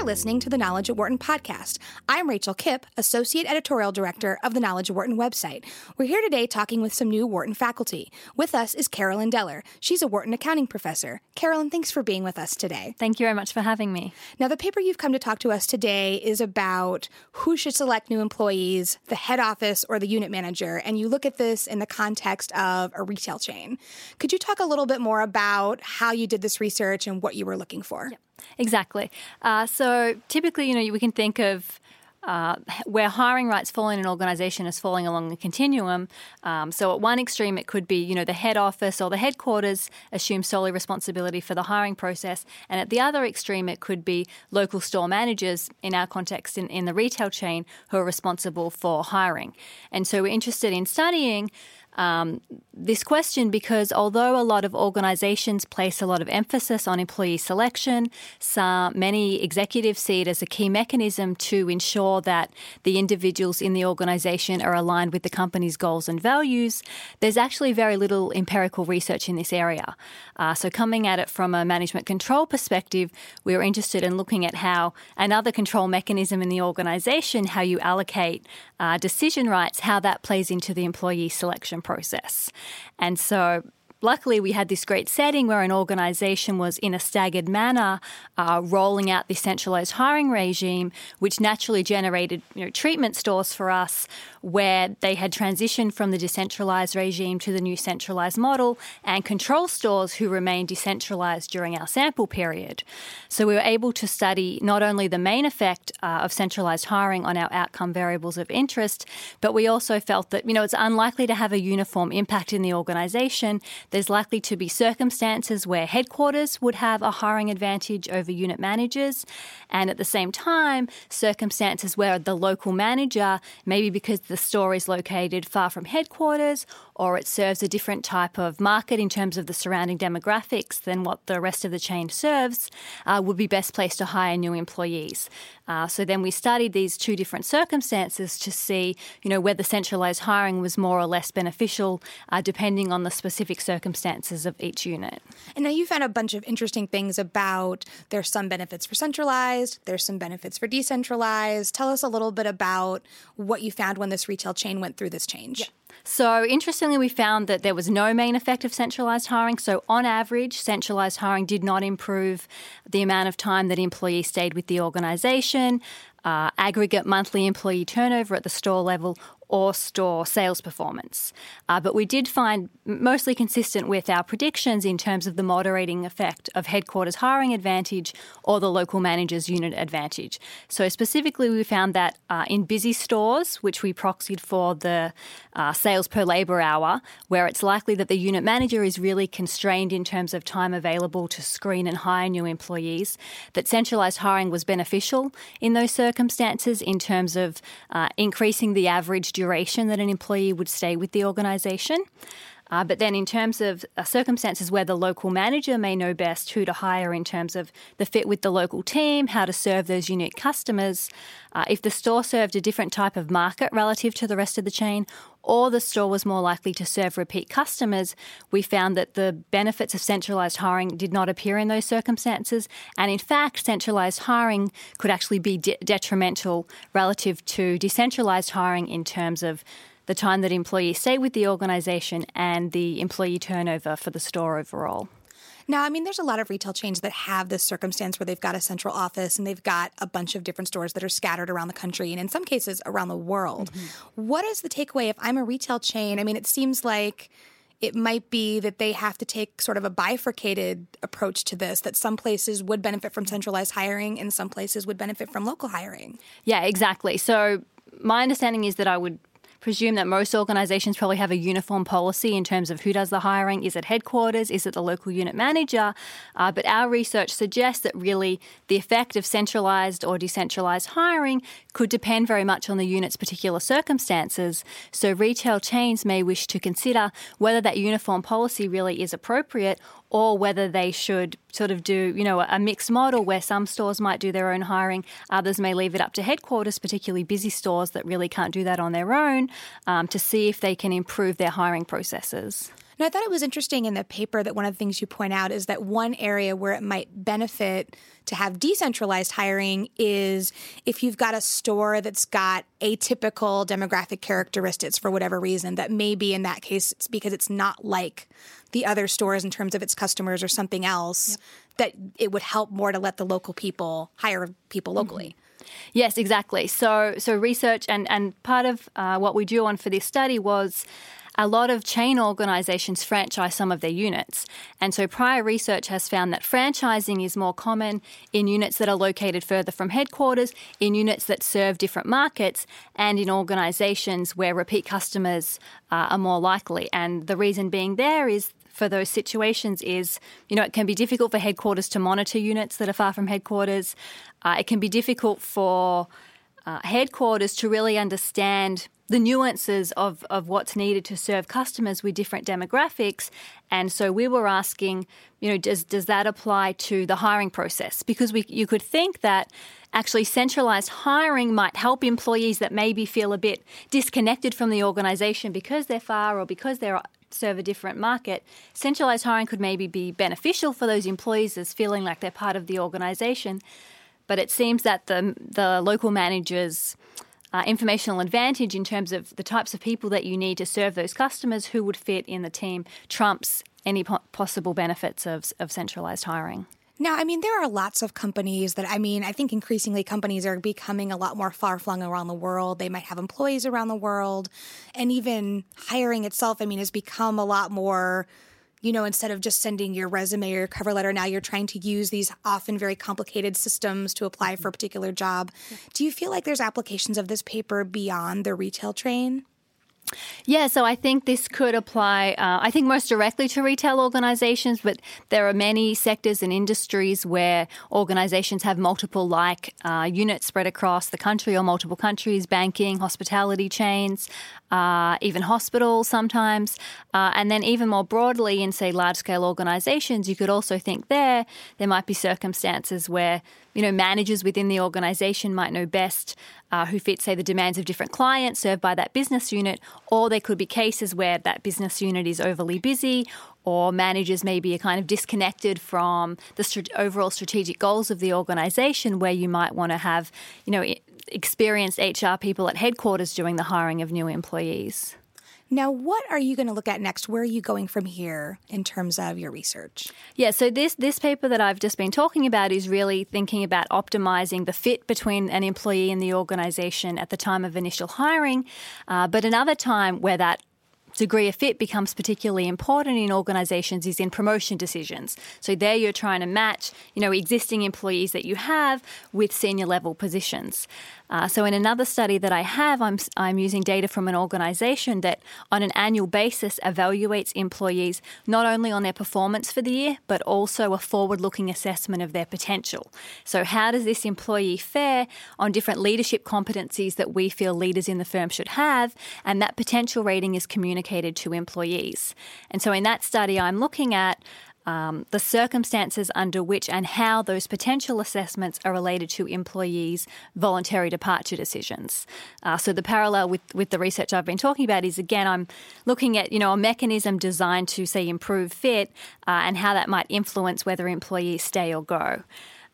You're listening to the Knowledge at Wharton podcast. I'm Rachel Kipp, Associate Editorial Director of the Knowledge at Wharton website. We're here today talking with some new Wharton faculty. With us is Carolyn Deller. She's a Wharton accounting professor. Carolyn, thanks for being with us today. Thank you very much for having me. Now, the paper you've come to talk to us today is about who should select new employees, the head office or the unit manager, and you look at this in the context of a retail chain. Could you talk a little bit more about how you did this research and what you were looking for? Yep. Exactly. Uh, so typically, you know, we can think of uh, where hiring rights fall in an organization as falling along the continuum. Um, so at one extreme, it could be, you know, the head office or the headquarters assume solely responsibility for the hiring process. And at the other extreme, it could be local store managers, in our context, in, in the retail chain, who are responsible for hiring. And so we're interested in studying um, this question because although a lot of organizations place a lot of emphasis on employee selection, some, many executives see it as a key mechanism to ensure that the individuals in the organization are aligned with the company's goals and values, there's actually very little empirical research in this area. Uh, so, coming at it from a management control perspective, we are interested in looking at how another control mechanism in the organization, how you allocate uh, decision rights, how that plays into the employee selection process. And so luckily, we had this great setting where an organisation was in a staggered manner uh, rolling out this centralised hiring regime, which naturally generated you know, treatment stores for us where they had transitioned from the decentralised regime to the new centralised model, and control stores who remained decentralised during our sample period. So we were able to study not only the main effect uh, of centralised hiring on our outcome variables of interest, but we also felt that you know it's unlikely to have a uniform impact in the organisation there's likely to be circumstances where headquarters would have a hiring advantage over unit managers, and at the same time, circumstances where the local manager, maybe because the store is located far from headquarters or it serves a different type of market in terms of the surrounding demographics than what the rest of the chain serves, uh, would be best placed to hire new employees. Uh, so then we studied these two different circumstances to see, you know, whether centralised hiring was more or less beneficial, uh, depending on the specific circumstances of each unit. And now you found a bunch of interesting things about there's some benefits for centralized, there's some benefits for decentralized. Tell us a little bit about what you found when this retail chain went through this change. Yeah. So, interestingly, we found that there was no main effect of centralised hiring. So, on average, centralised hiring did not improve the amount of time that employees stayed with the organisation. Uh, aggregate monthly employee turnover at the store level or store sales performance. Uh, but we did find mostly consistent with our predictions in terms of the moderating effect of headquarters hiring advantage or the local manager's unit advantage. So, specifically, we found that uh, in busy stores, which we proxied for the uh, sales per labour hour, where it's likely that the unit manager is really constrained in terms of time available to screen and hire new employees, that centralised hiring was beneficial in those circumstances in terms of uh, increasing the average duration that an employee would stay with the organisation. Uh, but then, in terms of uh, circumstances where the local manager may know best who to hire in terms of the fit with the local team, how to serve those unique customers, uh, if the store served a different type of market relative to the rest of the chain, or the store was more likely to serve repeat customers, we found that the benefits of centralised hiring did not appear in those circumstances. And in fact, centralised hiring could actually be de- detrimental relative to decentralised hiring in terms of the time that employees stay with the organisation, and the employee turnover for the store overall. Now, I mean, there's a lot of retail chains that have this circumstance where they've got a central office and they've got a bunch of different stores that are scattered around the country and in some cases around the world. Mm-hmm. What is the takeaway if I'm a retail chain? I mean, it seems like it might be that they have to take sort of a bifurcated approach to this, that some places would benefit from centralized hiring and some places would benefit from local hiring. Yeah, exactly. So, my understanding is that I would presume that most organisations probably have a uniform policy in terms of who does the hiring. Is it headquarters? Is it the local unit manager? Uh, but our research suggests that really the effect of centralised or decentralised hiring could depend very much on the unit's particular circumstances. So retail chains may wish to consider whether that uniform policy really is appropriate or whether they should sort of do, you know, a mixed model where some stores might do their own hiring, others may leave it up to headquarters, particularly busy stores that really can't do that on their own, um, to see if they can improve their hiring processes. Now, I thought it was interesting in the paper that one of the things you point out is that one area where it might benefit to have decentralized hiring is if you've got a store that's got atypical demographic characteristics for whatever reason, that maybe in that case it's because it's not like the other stores in terms of its customers or something else, yep. that it would help more to let the local people hire people locally. Mm-hmm. Yes, exactly. So, so research and and part of uh, what we drew on for this study was a lot of chain organizations franchise some of their units. And so prior research has found that franchising is more common in units that are located further from headquarters, in units that serve different markets, and in organizations where repeat customers uh, are more likely. And the reason being there is for those situations is, you know, it can be difficult for headquarters to monitor units that are far from headquarters. Uh, it can be difficult for uh, headquarters to really understand the nuances of, of what's needed to serve customers with different demographics. And so we were asking, you know, does, does that apply to the hiring process? Because we, you could think that actually centralized hiring might help employees that maybe feel a bit disconnected from the organization because they're far or because they're serve a different market, centralized hiring could maybe be beneficial for those employees as feeling like they're part of the organization. But it seems that the the local managers uh, informational advantage in terms of the types of people that you need to serve those customers who would fit in the team trumps any po- possible benefits of, of centralized hiring. Now, I mean, there are lots of companies that, I mean, I think increasingly companies are becoming a lot more far flung around the world. They might have employees around the world. And even hiring itself, I mean, has become a lot more you know, instead of just sending your resume or your cover letter, now you're trying to use these often very complicated systems to apply for a mm-hmm. particular job. Do you feel like there's applications of this paper beyond the retail train? Yeah, so I think this could apply, uh, I think most directly to retail organizations, but there are many sectors and industries where organizations have multiple like uh, units spread across the country or multiple countries, banking, hospitality chains, uh, even hospitals sometimes. Uh, and then, even more broadly, in say large scale organizations, you could also think there, there might be circumstances where you know, managers within the organization might know best uh, who fit, say, the demands of different clients served by that business unit, or there could be cases where that business unit is overly busy, or managers maybe are kind of disconnected from the st- overall strategic goals of the organization, where you might want to have, you know, experienced HR people at headquarters doing the hiring of new employees. Now, what are you going to look at next? Where are you going from here in terms of your research? Yeah, so this this paper that I've just been talking about is really thinking about optimizing the fit between an employee and the organization at the time of initial hiring, uh, but another time where that degree of fit becomes particularly important in organizations is in promotion decisions. So there you're trying to match, you know, existing employees that you have with senior level positions. Uh, so in another study that I have, I'm, I'm using data from an organization that on an annual basis evaluates employees not only on their performance for the year, but also a forward looking assessment of their potential. So how does this employee fare on different leadership competencies that we feel leaders in the firm should have? And that potential rating is communicated to employees. And so in that study, I'm looking at um, the circumstances under which and how those potential assessments are related to employees' voluntary departure decisions. Uh, so the parallel with, with the research I've been talking about is again, I'm looking at you know a mechanism designed to say improve fit uh, and how that might influence whether employees stay or go.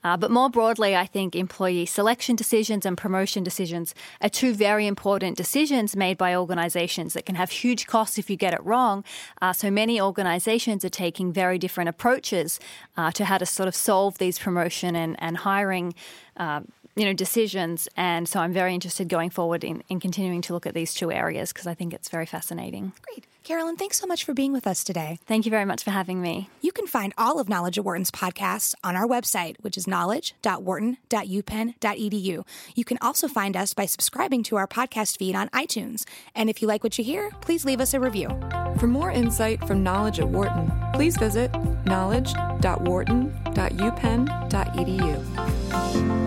Uh, but more broadly, I think employee selection decisions and promotion decisions are two very important decisions made by organizations that can have huge costs if you get it wrong. Uh, so many organizations are taking very different approaches uh, to how to sort of solve these promotion and, and hiring uh, you know decisions. And so i'm very interested going forward in, in continuing to look at these two areas because i think it's very fascinating. Great. Carolyn thanks so much for being with us today. Thank you very much for having me. You can find all of knowledge at wharton's podcasts on our website which is knowledge.wharton.upenn.edu you can also find us by subscribing to our podcast feed on itunes. And if you like what you hear please leave us a review. For more insight from knowledge at wharton please visit knowledge.wharton.upenn.edu